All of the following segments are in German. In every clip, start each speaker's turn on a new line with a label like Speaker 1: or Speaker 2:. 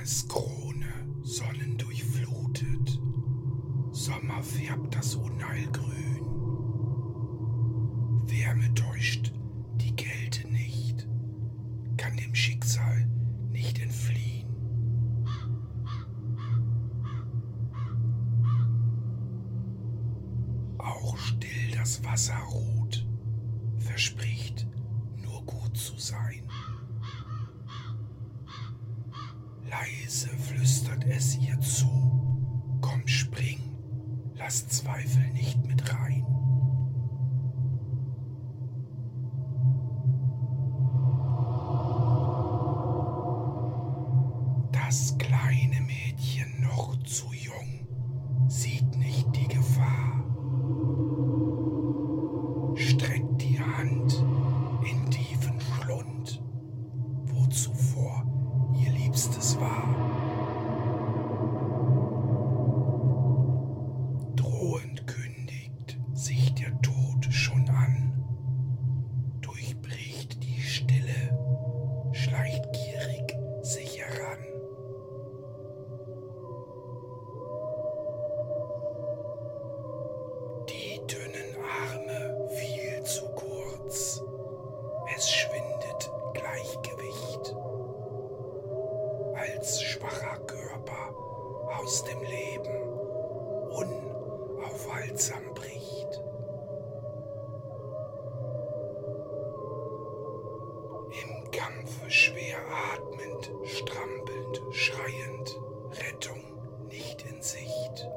Speaker 1: Johanneskrone, sonnendurchflutet. Sommer färbt das Unheil grün. schreiend, Rettung nicht in Sicht.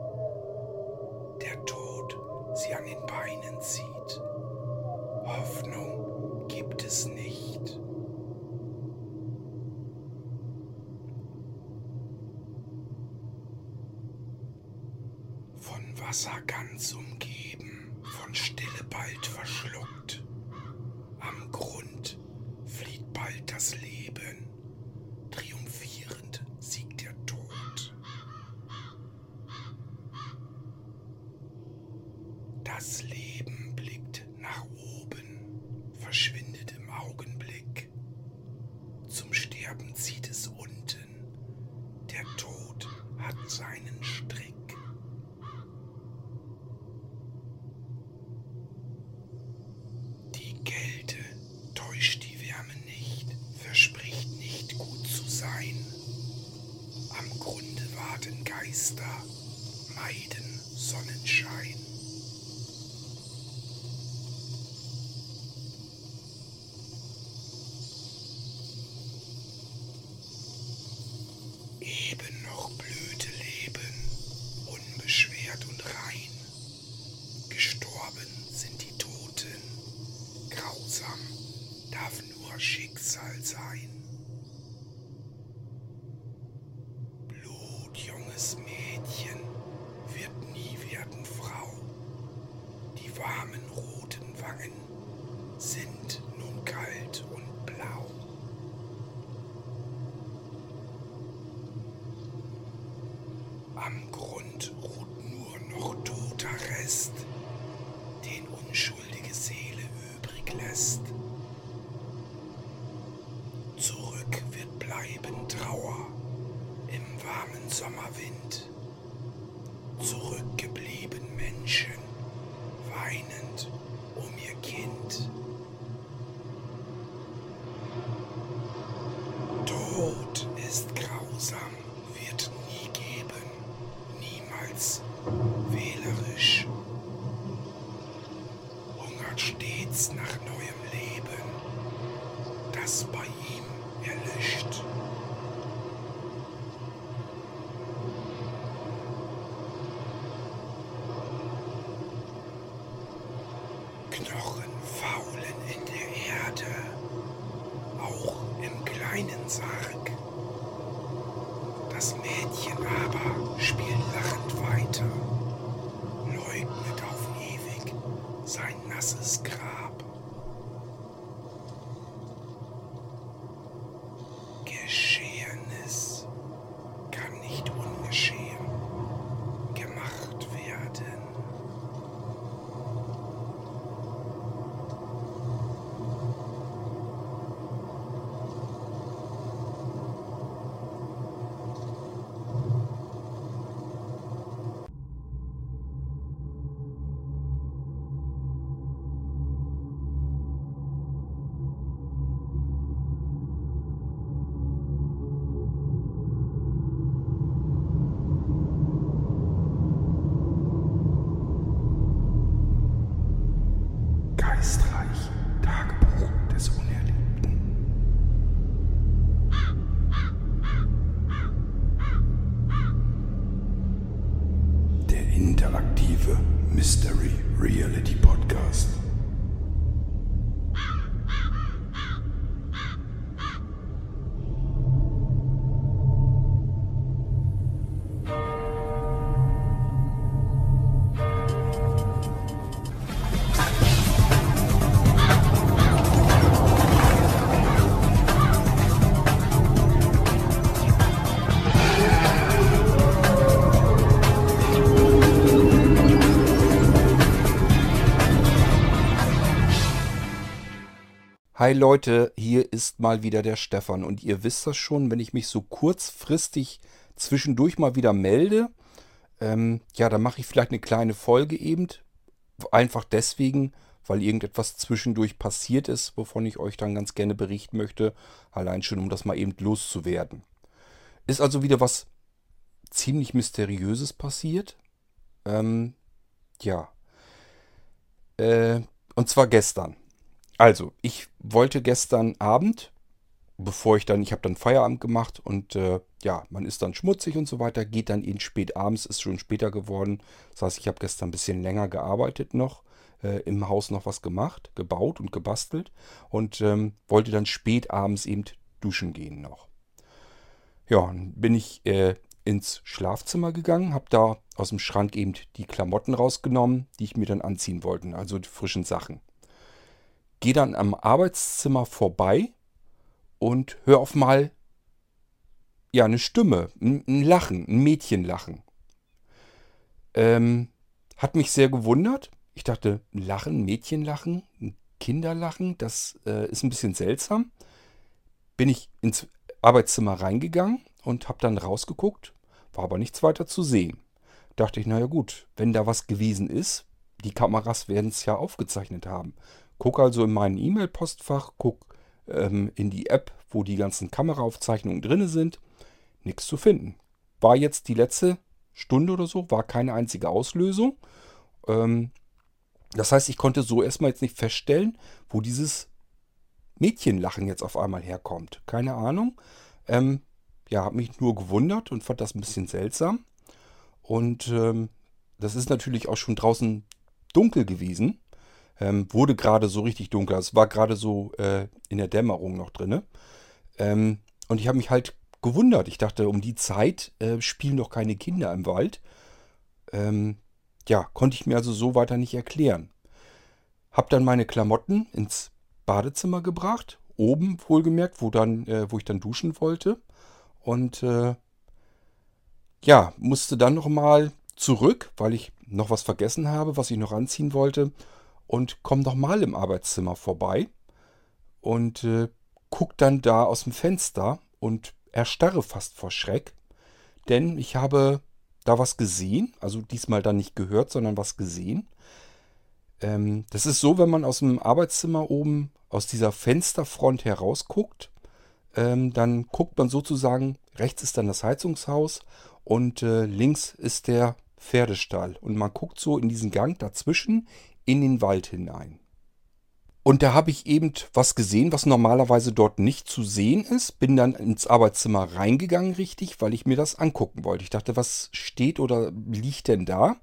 Speaker 1: Der Tod sie an den Beinen zieht. Hoffnung gibt es nicht. Von Wasser ganz umgeben, von Stille bald verschwunden. seinen Strick. Die Kälte täuscht die Wärme nicht, verspricht nicht gut zu sein. Am Grunde warten Geister, meiden Sonnenschein. Augen sind nun kalt und blau. Am Grund ruht nur noch toter Rest. Knochen faulen in der Erde, auch im kleinen Sarg. Das Mädchen aber spielt lachend weiter, leugnet auf ewig sein nasses Grab.
Speaker 2: Hi Leute, hier ist mal wieder der Stefan und ihr wisst das schon, wenn ich mich so kurzfristig zwischendurch mal wieder melde, ähm, ja, dann mache ich vielleicht eine kleine Folge eben, einfach deswegen, weil irgendetwas zwischendurch passiert ist, wovon ich euch dann ganz gerne berichten möchte, allein schon um das mal eben loszuwerden. Ist also wieder was ziemlich mysteriöses passiert. Ähm, ja. Äh, und zwar gestern. Also, ich wollte gestern Abend, bevor ich dann, ich habe dann Feierabend gemacht und äh, ja, man ist dann schmutzig und so weiter, geht dann eben spät abends, ist schon später geworden. Das heißt, ich habe gestern ein bisschen länger gearbeitet noch, äh, im Haus noch was gemacht, gebaut und gebastelt und ähm, wollte dann spät abends eben duschen gehen noch. Ja, dann bin ich äh, ins Schlafzimmer gegangen, habe da aus dem Schrank eben die Klamotten rausgenommen, die ich mir dann anziehen wollte, also die frischen Sachen gehe dann am Arbeitszimmer vorbei und höre auf mal ja eine Stimme, ein, Lachen, ein Mädchenlachen. Ähm, hat mich sehr gewundert. Ich dachte, Lachen, Mädchenlachen, Kinderlachen, das äh, ist ein bisschen seltsam. Bin ich ins Arbeitszimmer reingegangen und habe dann rausgeguckt, war aber nichts weiter zu sehen. Dachte ich, naja gut, wenn da was gewesen ist, die Kameras werden es ja aufgezeichnet haben. Guck also in meinen E-Mail-Postfach, guck ähm, in die App, wo die ganzen Kameraaufzeichnungen drin sind. Nichts zu finden. War jetzt die letzte Stunde oder so, war keine einzige Auslösung. Ähm, das heißt, ich konnte so erstmal jetzt nicht feststellen, wo dieses Mädchenlachen jetzt auf einmal herkommt. Keine Ahnung. Ähm, ja, habe mich nur gewundert und fand das ein bisschen seltsam. Und ähm, das ist natürlich auch schon draußen dunkel gewesen. Ähm, wurde gerade so richtig dunkel. Es war gerade so äh, in der Dämmerung noch drin. Ähm, und ich habe mich halt gewundert. Ich dachte, um die Zeit äh, spielen doch keine Kinder im Wald. Ähm, ja, konnte ich mir also so weiter nicht erklären. Hab dann meine Klamotten ins Badezimmer gebracht, oben wohlgemerkt, wo, dann, äh, wo ich dann duschen wollte. Und äh, ja, musste dann nochmal zurück, weil ich noch was vergessen habe, was ich noch anziehen wollte und komme nochmal im Arbeitszimmer vorbei und äh, gucke dann da aus dem Fenster und erstarre fast vor Schreck, denn ich habe da was gesehen, also diesmal dann nicht gehört, sondern was gesehen. Ähm, das ist so, wenn man aus dem Arbeitszimmer oben aus dieser Fensterfront herausguckt, ähm, dann guckt man sozusagen, rechts ist dann das Heizungshaus und äh, links ist der Pferdestall. Und man guckt so in diesen Gang dazwischen in den Wald hinein. Und da habe ich eben was gesehen, was normalerweise dort nicht zu sehen ist. Bin dann ins Arbeitszimmer reingegangen, richtig, weil ich mir das angucken wollte. Ich dachte, was steht oder liegt denn da?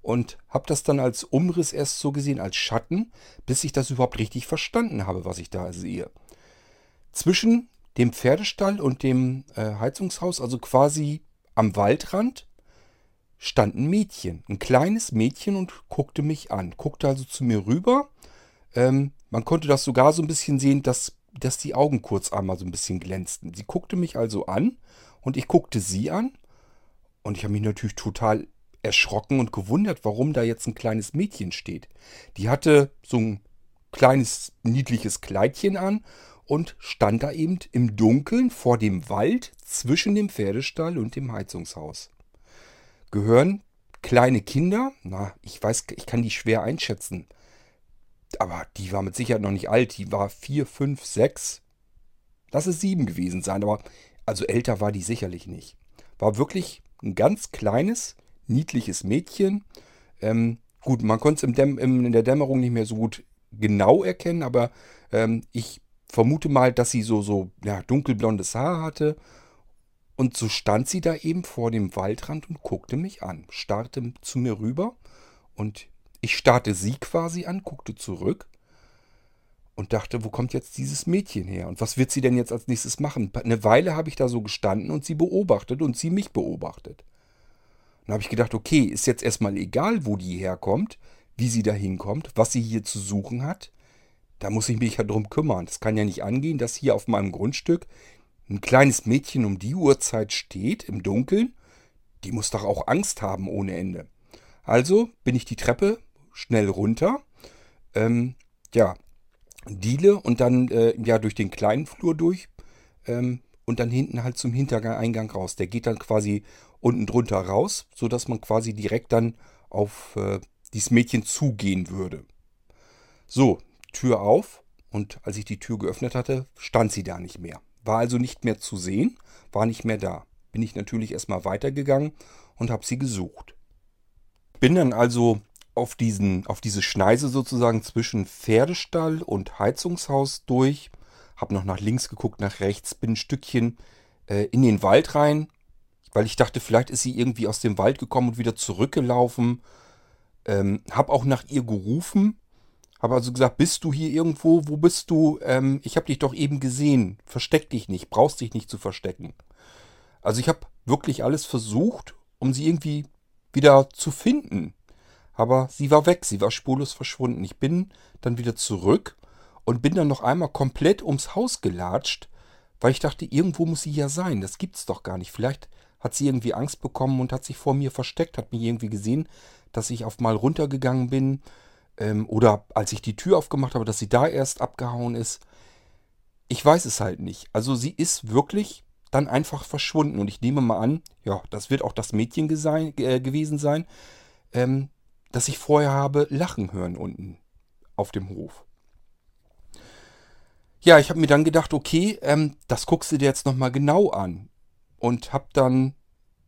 Speaker 2: Und habe das dann als Umriss erst so gesehen, als Schatten, bis ich das überhaupt richtig verstanden habe, was ich da sehe. Zwischen dem Pferdestall und dem äh, Heizungshaus, also quasi am Waldrand, stand ein Mädchen, ein kleines Mädchen und guckte mich an. Guckte also zu mir rüber. Ähm, man konnte das sogar so ein bisschen sehen, dass, dass die Augen kurz einmal so ein bisschen glänzten. Sie guckte mich also an und ich guckte sie an. Und ich habe mich natürlich total erschrocken und gewundert, warum da jetzt ein kleines Mädchen steht. Die hatte so ein kleines niedliches Kleidchen an und stand da eben im Dunkeln vor dem Wald zwischen dem Pferdestall und dem Heizungshaus gehören kleine Kinder. Na, ich weiß, ich kann die schwer einschätzen. Aber die war mit Sicherheit noch nicht alt. Die war vier, fünf, sechs. Lass es sieben gewesen sein. Aber also älter war die sicherlich nicht. War wirklich ein ganz kleines, niedliches Mädchen. Ähm, gut, man konnte es in der Dämmerung nicht mehr so gut genau erkennen, aber ähm, ich vermute mal, dass sie so, so ja, dunkelblondes Haar hatte. Und so stand sie da eben vor dem Waldrand und guckte mich an, starrte zu mir rüber und ich starrte sie quasi an, guckte zurück und dachte, wo kommt jetzt dieses Mädchen her und was wird sie denn jetzt als nächstes machen? Eine Weile habe ich da so gestanden und sie beobachtet und sie mich beobachtet. Dann habe ich gedacht, okay, ist jetzt erstmal egal, wo die herkommt, wie sie da hinkommt, was sie hier zu suchen hat. Da muss ich mich ja drum kümmern. Das kann ja nicht angehen, dass hier auf meinem Grundstück ein kleines Mädchen um die Uhrzeit steht, im Dunkeln. Die muss doch auch Angst haben ohne Ende. Also bin ich die Treppe schnell runter. Ähm, ja, Diele und dann äh, ja durch den kleinen Flur durch ähm, und dann hinten halt zum Hintereingang raus. Der geht dann quasi unten drunter raus, sodass man quasi direkt dann auf äh, dieses Mädchen zugehen würde. So, Tür auf und als ich die Tür geöffnet hatte, stand sie da nicht mehr. War also nicht mehr zu sehen, war nicht mehr da. Bin ich natürlich erstmal weitergegangen und habe sie gesucht. Bin dann also auf, diesen, auf diese Schneise sozusagen zwischen Pferdestall und Heizungshaus durch. Hab noch nach links geguckt, nach rechts, bin ein Stückchen äh, in den Wald rein, weil ich dachte, vielleicht ist sie irgendwie aus dem Wald gekommen und wieder zurückgelaufen. Ähm, hab auch nach ihr gerufen, habe also gesagt, bist du hier irgendwo? Wo bist du? Ähm, ich habe dich doch eben gesehen. Versteck dich nicht, brauchst dich nicht zu verstecken. Also ich habe wirklich alles versucht, um sie irgendwie wieder zu finden. Aber sie war weg, sie war spurlos verschwunden. Ich bin dann wieder zurück und bin dann noch einmal komplett ums Haus gelatscht, weil ich dachte, irgendwo muss sie ja sein. Das gibt's doch gar nicht. Vielleicht hat sie irgendwie Angst bekommen und hat sich vor mir versteckt, hat mich irgendwie gesehen, dass ich auf mal runtergegangen bin. Ähm, oder als ich die Tür aufgemacht habe, dass sie da erst abgehauen ist. Ich weiß es halt nicht. Also sie ist wirklich dann einfach verschwunden. Und ich nehme mal an, ja, das wird auch das Mädchen äh, gewesen sein. Ähm, dass ich vorher habe lachen hören unten auf dem Hof. Ja, ich habe mir dann gedacht, okay, ähm, das guckst du dir jetzt nochmal genau an. Und habe dann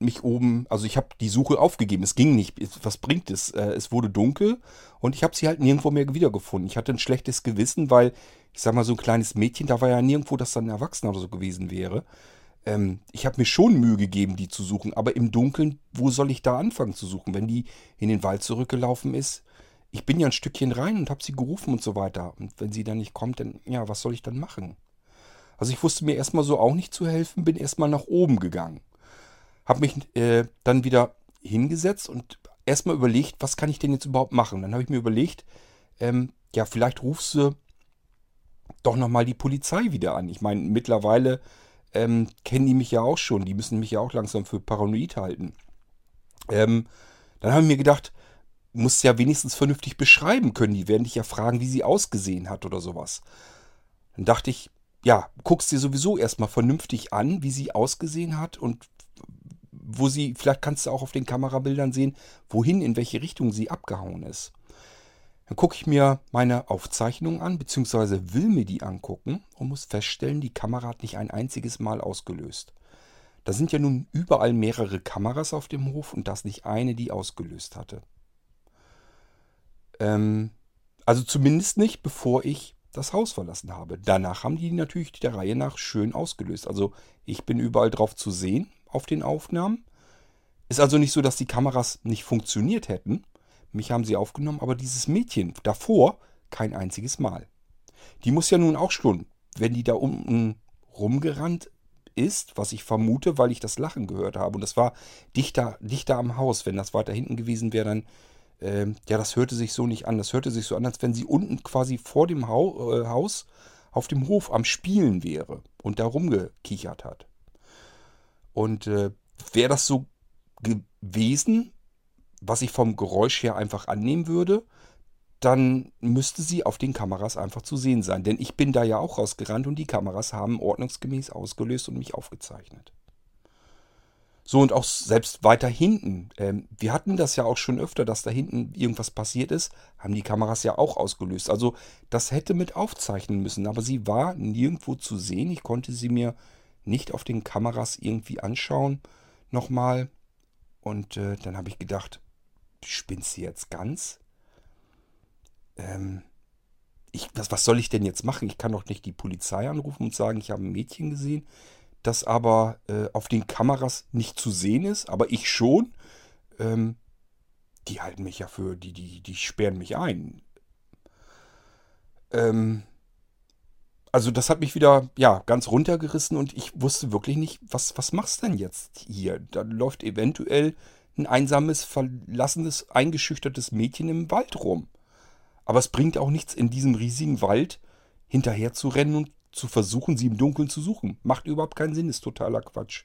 Speaker 2: mich oben, also ich habe die Suche aufgegeben. Es ging nicht. Was bringt es? Äh, es wurde dunkel und ich habe sie halt nirgendwo mehr wiedergefunden. Ich hatte ein schlechtes Gewissen, weil, ich sag mal, so ein kleines Mädchen, da war ja nirgendwo, dass dann ein Erwachsener oder so gewesen wäre. Ähm, ich habe mir schon Mühe gegeben, die zu suchen, aber im Dunkeln, wo soll ich da anfangen zu suchen, wenn die in den Wald zurückgelaufen ist? Ich bin ja ein Stückchen rein und habe sie gerufen und so weiter. Und wenn sie dann nicht kommt, dann, ja, was soll ich dann machen? Also ich wusste mir erstmal so auch nicht zu helfen, bin erstmal nach oben gegangen. Habe mich äh, dann wieder hingesetzt und erstmal überlegt, was kann ich denn jetzt überhaupt machen? Dann habe ich mir überlegt, ähm, ja, vielleicht rufst du doch nochmal die Polizei wieder an. Ich meine, mittlerweile ähm, kennen die mich ja auch schon. Die müssen mich ja auch langsam für paranoid halten. Ähm, dann haben wir mir gedacht, musst ja wenigstens vernünftig beschreiben können. Die werden dich ja fragen, wie sie ausgesehen hat oder sowas. Dann dachte ich, ja, guckst dir sowieso erstmal vernünftig an, wie sie ausgesehen hat und wo sie, vielleicht kannst du auch auf den Kamerabildern sehen, wohin, in welche Richtung sie abgehauen ist. Dann gucke ich mir meine Aufzeichnung an, beziehungsweise will mir die angucken und muss feststellen, die Kamera hat nicht ein einziges Mal ausgelöst. Da sind ja nun überall mehrere Kameras auf dem Hof und das nicht eine, die ausgelöst hatte. Ähm, also zumindest nicht, bevor ich das Haus verlassen habe. Danach haben die natürlich der Reihe nach schön ausgelöst. Also ich bin überall drauf zu sehen auf den Aufnahmen. Ist also nicht so, dass die Kameras nicht funktioniert hätten. Mich haben sie aufgenommen, aber dieses Mädchen davor kein einziges Mal. Die muss ja nun auch schon, wenn die da unten rumgerannt ist, was ich vermute, weil ich das Lachen gehört habe. Und das war dichter, dichter am Haus. Wenn das weiter hinten gewesen wäre, dann, äh, ja, das hörte sich so nicht an. Das hörte sich so an, als wenn sie unten quasi vor dem äh, Haus auf dem Hof am Spielen wäre und da rumgekichert hat. Und äh, wäre das so gewesen, was ich vom Geräusch her einfach annehmen würde, dann müsste sie auf den Kameras einfach zu sehen sein. Denn ich bin da ja auch rausgerannt und die Kameras haben ordnungsgemäß ausgelöst und mich aufgezeichnet. So und auch selbst weiter hinten. Ähm, wir hatten das ja auch schon öfter, dass da hinten irgendwas passiert ist, haben die Kameras ja auch ausgelöst. Also das hätte mit aufzeichnen müssen, aber sie war nirgendwo zu sehen. Ich konnte sie mir nicht auf den Kameras irgendwie anschauen nochmal. Und äh, dann habe ich gedacht, spinnst du jetzt ganz? Ähm, ich, was, was soll ich denn jetzt machen? Ich kann doch nicht die Polizei anrufen und sagen, ich habe ein Mädchen gesehen, das aber äh, auf den Kameras nicht zu sehen ist, aber ich schon. Ähm, die halten mich ja für, die, die, die sperren mich ein. Ähm, also das hat mich wieder, ja, ganz runtergerissen und ich wusste wirklich nicht, was, was machst du denn jetzt hier? Da läuft eventuell ein einsames, verlassenes, eingeschüchtertes Mädchen im Wald rum. Aber es bringt auch nichts, in diesem riesigen Wald hinterher zu rennen und zu versuchen, sie im Dunkeln zu suchen. Macht überhaupt keinen Sinn, ist totaler Quatsch.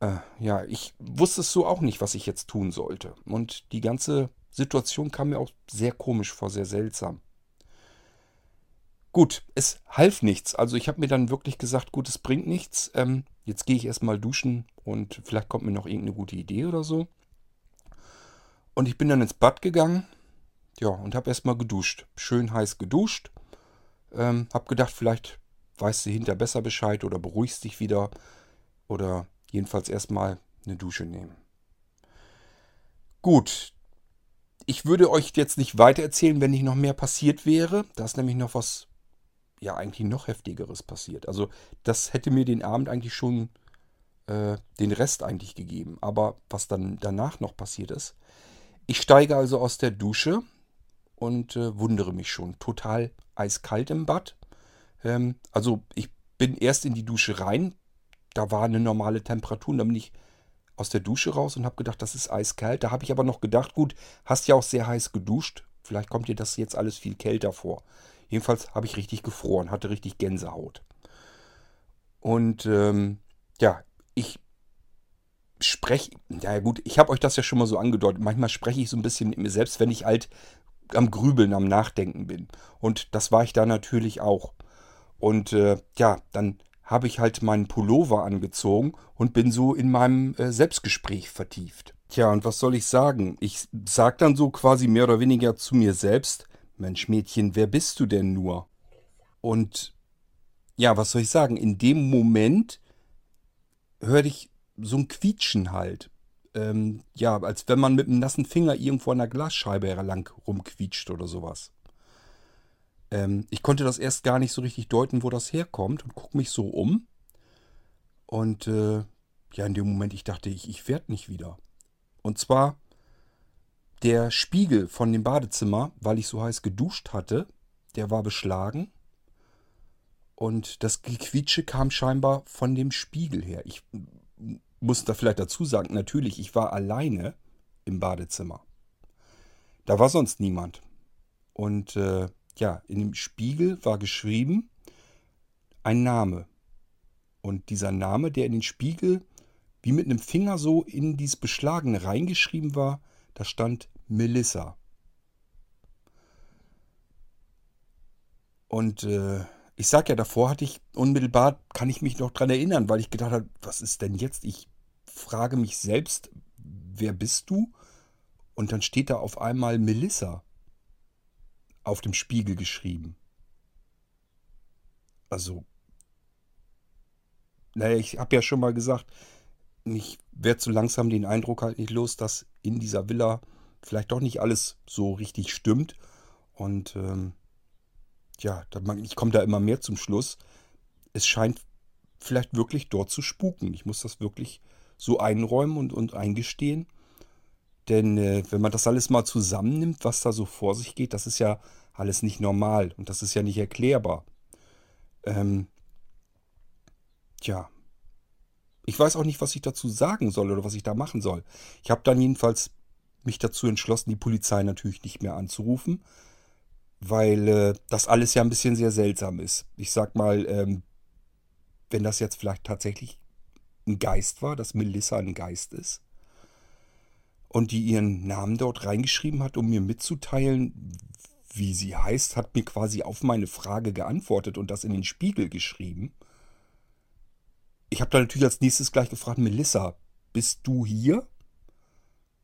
Speaker 2: Äh, ja, ich wusste es so auch nicht, was ich jetzt tun sollte. Und die ganze Situation kam mir auch sehr komisch vor, sehr seltsam. Gut, es half nichts. Also ich habe mir dann wirklich gesagt, gut, es bringt nichts. Ähm, jetzt gehe ich erstmal duschen und vielleicht kommt mir noch irgendeine gute Idee oder so. Und ich bin dann ins Bad gegangen. Ja, und habe erstmal geduscht. Schön heiß geduscht. Ähm, hab gedacht, vielleicht weißt du hinter besser Bescheid oder beruhigst dich wieder. Oder jedenfalls erstmal eine Dusche nehmen. Gut. Ich würde euch jetzt nicht weiter erzählen, wenn nicht noch mehr passiert wäre. Da ist nämlich noch was, ja, eigentlich noch heftigeres passiert. Also, das hätte mir den Abend eigentlich schon äh, den Rest eigentlich gegeben. Aber was dann danach noch passiert ist, ich steige also aus der Dusche und äh, wundere mich schon. Total eiskalt im Bad. Ähm, also ich bin erst in die Dusche rein. Da war eine normale Temperatur. Und dann bin ich aus der Dusche raus und habe gedacht, das ist eiskalt. Da habe ich aber noch gedacht, gut, hast ja auch sehr heiß geduscht. Vielleicht kommt dir das jetzt alles viel kälter vor. Jedenfalls habe ich richtig gefroren, hatte richtig Gänsehaut. Und ähm, ja, ich spreche, ja gut, ich habe euch das ja schon mal so angedeutet. Manchmal spreche ich so ein bisschen mit mir selbst, wenn ich halt am Grübeln, am Nachdenken bin. Und das war ich da natürlich auch. Und äh, ja, dann habe ich halt meinen Pullover angezogen und bin so in meinem äh, Selbstgespräch vertieft. Tja, und was soll ich sagen? Ich sag dann so quasi mehr oder weniger zu mir selbst, Mensch Mädchen, wer bist du denn nur? Und ja, was soll ich sagen? In dem Moment hörte ich so ein Quietschen halt ähm, ja, als wenn man mit einem nassen Finger irgendwo an der Glasscheibe lang rumquietscht oder sowas. Ähm, ich konnte das erst gar nicht so richtig deuten, wo das herkommt und gucke mich so um. Und äh, ja, in dem Moment, ich dachte, ich, ich werde nicht wieder. Und zwar der Spiegel von dem Badezimmer, weil ich so heiß geduscht hatte, der war beschlagen. Und das Gequietsche kam scheinbar von dem Spiegel her. Ich muss da vielleicht dazu sagen, natürlich, ich war alleine im Badezimmer. Da war sonst niemand. Und äh, ja, in dem Spiegel war geschrieben ein Name. Und dieser Name, der in den Spiegel wie mit einem Finger so in dieses Beschlagene reingeschrieben war, da stand Melissa. Und äh, ich sag ja, davor hatte ich unmittelbar, kann ich mich noch dran erinnern, weil ich gedacht habe, was ist denn jetzt? Ich frage mich selbst, wer bist du? Und dann steht da auf einmal Melissa auf dem Spiegel geschrieben. Also, naja, ich habe ja schon mal gesagt, ich werde so langsam den Eindruck halt nicht los, dass in dieser Villa vielleicht doch nicht alles so richtig stimmt. Und ähm, ja, ich komme da immer mehr zum Schluss. Es scheint vielleicht wirklich dort zu spuken. Ich muss das wirklich so einräumen und, und eingestehen. Denn äh, wenn man das alles mal zusammennimmt, was da so vor sich geht, das ist ja alles nicht normal und das ist ja nicht erklärbar. Ähm, tja, ich weiß auch nicht, was ich dazu sagen soll oder was ich da machen soll. Ich habe dann jedenfalls mich dazu entschlossen, die Polizei natürlich nicht mehr anzurufen, weil äh, das alles ja ein bisschen sehr seltsam ist. Ich sag mal, ähm, wenn das jetzt vielleicht tatsächlich ein Geist war, dass Melissa ein Geist ist und die ihren Namen dort reingeschrieben hat, um mir mitzuteilen, wie sie heißt, hat mir quasi auf meine Frage geantwortet und das in den Spiegel geschrieben. Ich habe da natürlich als nächstes gleich gefragt, Melissa, bist du hier?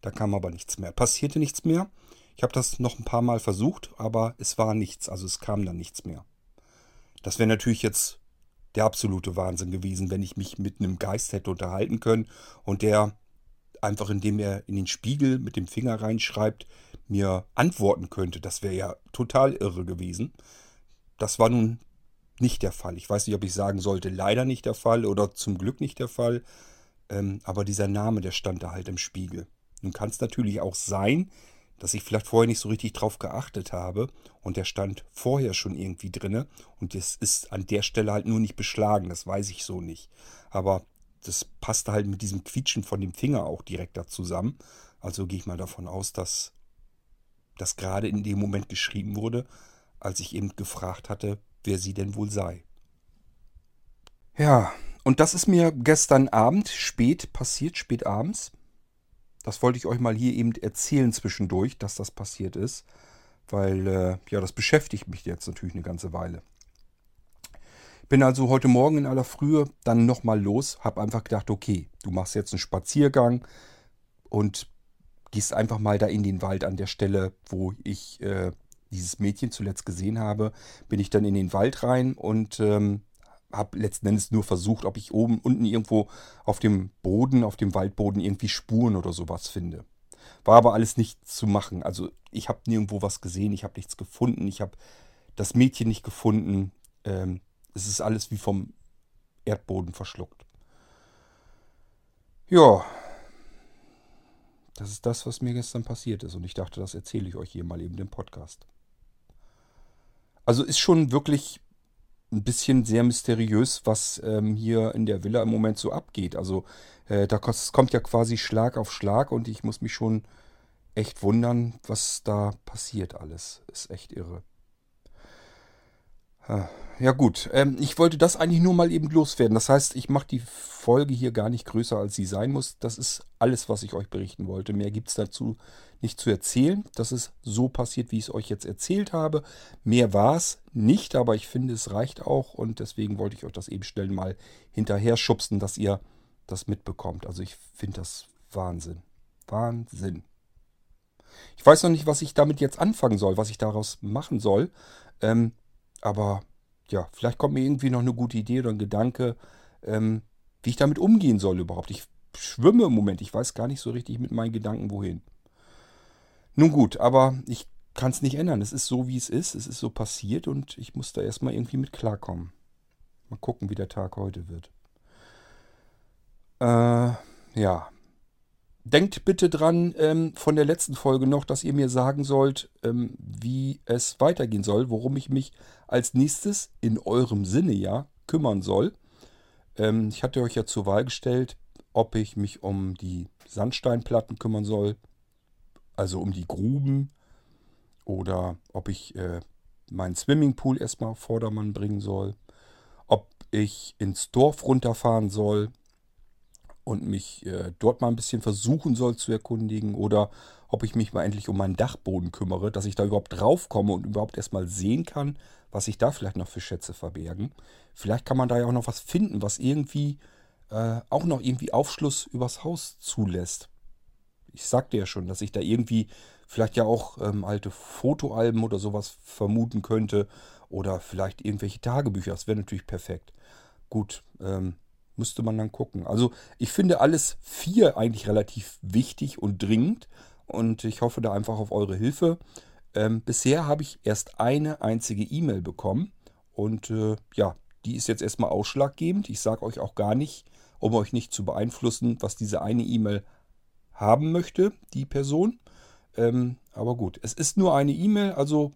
Speaker 2: Da kam aber nichts mehr. Passierte nichts mehr. Ich habe das noch ein paar Mal versucht, aber es war nichts, also es kam dann nichts mehr. Das wäre natürlich jetzt der absolute Wahnsinn gewesen, wenn ich mich mit einem Geist hätte unterhalten können und der einfach indem er in den Spiegel mit dem Finger reinschreibt, mir antworten könnte. Das wäre ja total irre gewesen. Das war nun nicht der Fall. Ich weiß nicht, ob ich sagen sollte, leider nicht der Fall oder zum Glück nicht der Fall. Ähm, aber dieser Name, der stand da halt im Spiegel. Nun kann es natürlich auch sein, dass ich vielleicht vorher nicht so richtig drauf geachtet habe und der stand vorher schon irgendwie drinne und es ist an der Stelle halt nur nicht beschlagen, das weiß ich so nicht. Aber das passte halt mit diesem Quietschen von dem Finger auch direkt da zusammen. Also gehe ich mal davon aus, dass das gerade in dem Moment geschrieben wurde, als ich eben gefragt hatte, wer sie denn wohl sei. Ja, und das ist mir gestern Abend spät passiert, spät abends. Das wollte ich euch mal hier eben erzählen zwischendurch, dass das passiert ist. Weil, äh, ja, das beschäftigt mich jetzt natürlich eine ganze Weile. Bin also heute Morgen in aller Frühe dann nochmal los, habe einfach gedacht, okay, du machst jetzt einen Spaziergang und gehst einfach mal da in den Wald an der Stelle, wo ich äh, dieses Mädchen zuletzt gesehen habe. Bin ich dann in den Wald rein und ähm, habe letzten Endes nur versucht, ob ich oben, unten irgendwo auf dem Boden, auf dem Waldboden irgendwie Spuren oder sowas finde. War aber alles nicht zu machen. Also ich habe nirgendwo was gesehen, ich habe nichts gefunden, ich habe das Mädchen nicht gefunden. Ähm, es ist alles wie vom Erdboden verschluckt. Ja, das ist das, was mir gestern passiert ist. Und ich dachte, das erzähle ich euch hier mal eben im Podcast. Also ist schon wirklich ein bisschen sehr mysteriös, was ähm, hier in der Villa im Moment so abgeht. Also äh, da kommt ja quasi Schlag auf Schlag und ich muss mich schon echt wundern, was da passiert alles. Ist echt irre. Ja gut, ähm, ich wollte das eigentlich nur mal eben loswerden. Das heißt, ich mache die Folge hier gar nicht größer, als sie sein muss. Das ist alles, was ich euch berichten wollte. Mehr gibt es dazu nicht zu erzählen. Das ist so passiert, wie ich es euch jetzt erzählt habe. Mehr war es nicht, aber ich finde, es reicht auch. Und deswegen wollte ich euch das eben schnell mal hinterher schubsen, dass ihr das mitbekommt. Also ich finde das Wahnsinn. Wahnsinn. Ich weiß noch nicht, was ich damit jetzt anfangen soll, was ich daraus machen soll. Ähm, aber ja, vielleicht kommt mir irgendwie noch eine gute Idee oder ein Gedanke, ähm, wie ich damit umgehen soll überhaupt. Ich schwimme im Moment, ich weiß gar nicht so richtig mit meinen Gedanken wohin. Nun gut, aber ich kann es nicht ändern. Es ist so, wie es ist. Es ist so passiert und ich muss da erstmal irgendwie mit klarkommen. Mal gucken, wie der Tag heute wird. Äh, ja. Denkt bitte dran ähm, von der letzten Folge noch, dass ihr mir sagen sollt, ähm, wie es weitergehen soll, worum ich mich als nächstes in eurem Sinne ja kümmern soll. Ähm, ich hatte euch ja zur Wahl gestellt, ob ich mich um die Sandsteinplatten kümmern soll, also um die Gruben, oder ob ich äh, meinen Swimmingpool erstmal auf Vordermann bringen soll, ob ich ins Dorf runterfahren soll, und mich äh, dort mal ein bisschen versuchen soll zu erkundigen oder ob ich mich mal endlich um meinen Dachboden kümmere, dass ich da überhaupt draufkomme und überhaupt erstmal sehen kann, was sich da vielleicht noch für Schätze verbergen. Vielleicht kann man da ja auch noch was finden, was irgendwie äh, auch noch irgendwie Aufschluss übers Haus zulässt. Ich sagte ja schon, dass ich da irgendwie vielleicht ja auch ähm, alte Fotoalben oder sowas vermuten könnte oder vielleicht irgendwelche Tagebücher. Das wäre natürlich perfekt. Gut, ähm, Müsste man dann gucken. Also ich finde alles vier eigentlich relativ wichtig und dringend. Und ich hoffe da einfach auf eure Hilfe. Ähm, bisher habe ich erst eine einzige E-Mail bekommen. Und äh, ja, die ist jetzt erstmal ausschlaggebend. Ich sage euch auch gar nicht, um euch nicht zu beeinflussen, was diese eine E-Mail haben möchte, die Person. Ähm, aber gut, es ist nur eine E-Mail, also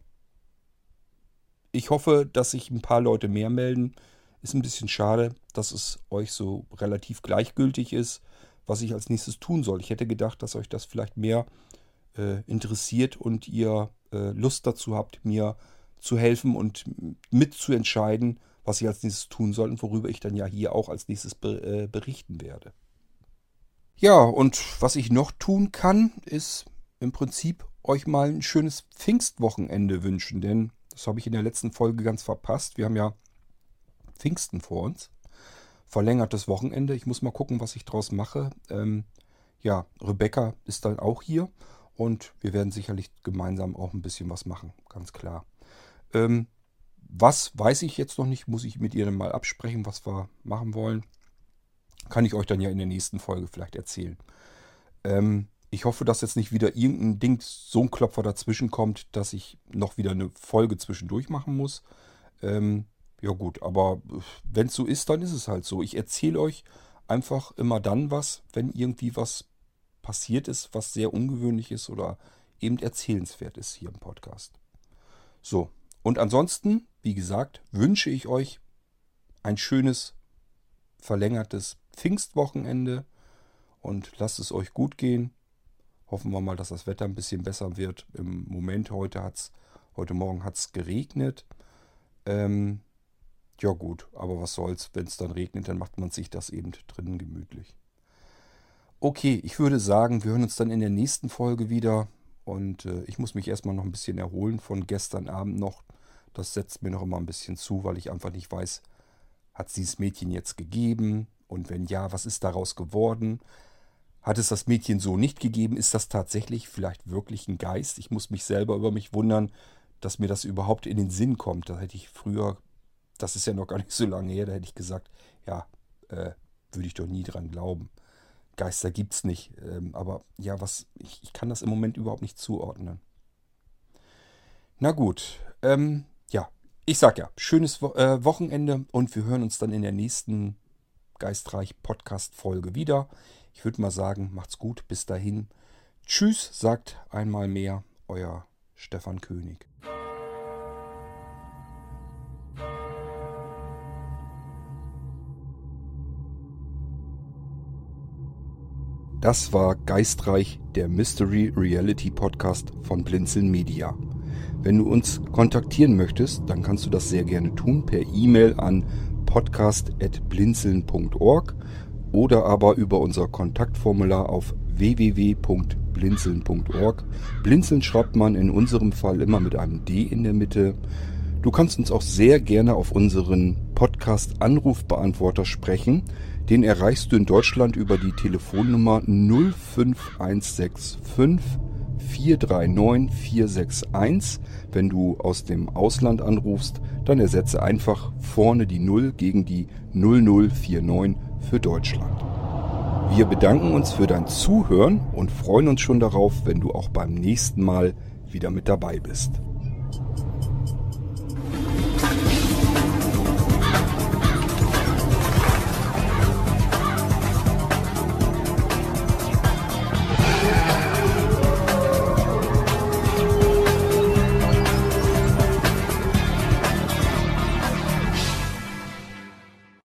Speaker 2: ich hoffe, dass sich ein paar Leute mehr melden. Ist ein bisschen schade, dass es euch so relativ gleichgültig ist, was ich als nächstes tun soll. Ich hätte gedacht, dass euch das vielleicht mehr äh, interessiert und ihr äh, Lust dazu habt, mir zu helfen und mitzuentscheiden, was ich als nächstes tun soll und worüber ich dann ja hier auch als nächstes be äh, berichten werde. Ja, und was ich noch tun kann, ist im Prinzip euch mal ein schönes Pfingstwochenende wünschen, denn das habe ich in der letzten Folge ganz verpasst. Wir haben ja Pfingsten vor uns. Verlängertes Wochenende. Ich muss mal gucken, was ich draus mache. Ähm, ja, Rebecca ist dann auch hier und wir werden sicherlich gemeinsam auch ein bisschen was machen, ganz klar. Ähm, was weiß ich jetzt noch nicht, muss ich mit ihr dann mal absprechen, was wir machen wollen. Kann ich euch dann ja in der nächsten Folge vielleicht erzählen. Ähm, ich hoffe, dass jetzt nicht wieder irgendein Ding, so ein Klopfer dazwischen kommt, dass ich noch wieder eine Folge zwischendurch machen muss. Ähm, ja gut, aber wenn es so ist, dann ist es halt so. Ich erzähle euch einfach immer dann was, wenn irgendwie was passiert ist, was sehr ungewöhnlich ist oder eben erzählenswert ist hier im Podcast. So, und ansonsten, wie gesagt, wünsche ich euch ein schönes, verlängertes Pfingstwochenende und lasst es euch gut gehen. Hoffen wir mal, dass das Wetter ein bisschen besser wird. Im Moment heute hat's, heute Morgen hat es geregnet. Ähm, ja gut, aber was soll's, wenn es dann regnet, dann macht man sich das eben drinnen gemütlich. Okay, ich würde sagen, wir hören uns dann in der nächsten Folge wieder. Und äh, ich muss mich erstmal noch ein bisschen erholen von gestern Abend noch. Das setzt mir noch immer ein bisschen zu, weil ich einfach nicht weiß, hat es dieses Mädchen jetzt gegeben? Und wenn ja, was ist daraus geworden? Hat es das Mädchen so nicht gegeben? Ist das tatsächlich vielleicht wirklich ein Geist? Ich muss mich selber über mich wundern, dass mir das überhaupt in den Sinn kommt. Da hätte ich früher, das ist ja noch gar nicht so lange her, da hätte ich gesagt, ja, äh, würde ich doch nie dran glauben. Geister gibt es nicht. Ähm, aber ja, was, ich, ich, kann das im Moment überhaupt nicht zuordnen. Na gut, ähm, ja, ich sag ja, schönes Wo äh, Wochenende und wir hören uns dann in der nächsten Geistreich Podcast Folge wieder. Ich würde mal sagen, macht's gut, bis dahin. Tschüss, sagt einmal mehr euer Stefan König. Das war Geistreich, der Mystery Reality Podcast von Blinzeln Media. Wenn du uns kontaktieren möchtest, dann kannst du das sehr gerne tun per E-Mail an podcast.blinzeln.org oder aber über unser Kontaktformular auf www.blinzeln.org. Blinzeln schreibt man in unserem Fall immer mit einem D in der Mitte. Du kannst uns auch sehr gerne auf unseren Podcast Anrufbeantworter sprechen. Den erreichst du in Deutschland über die Telefonnummer 05165 439 461. Wenn du aus dem Ausland anrufst, dann ersetze einfach vorne die 0 gegen die 0049 für Deutschland. Wir bedanken uns für dein Zuhören und freuen uns schon darauf, wenn du auch beim nächsten Mal wieder mit dabei bist.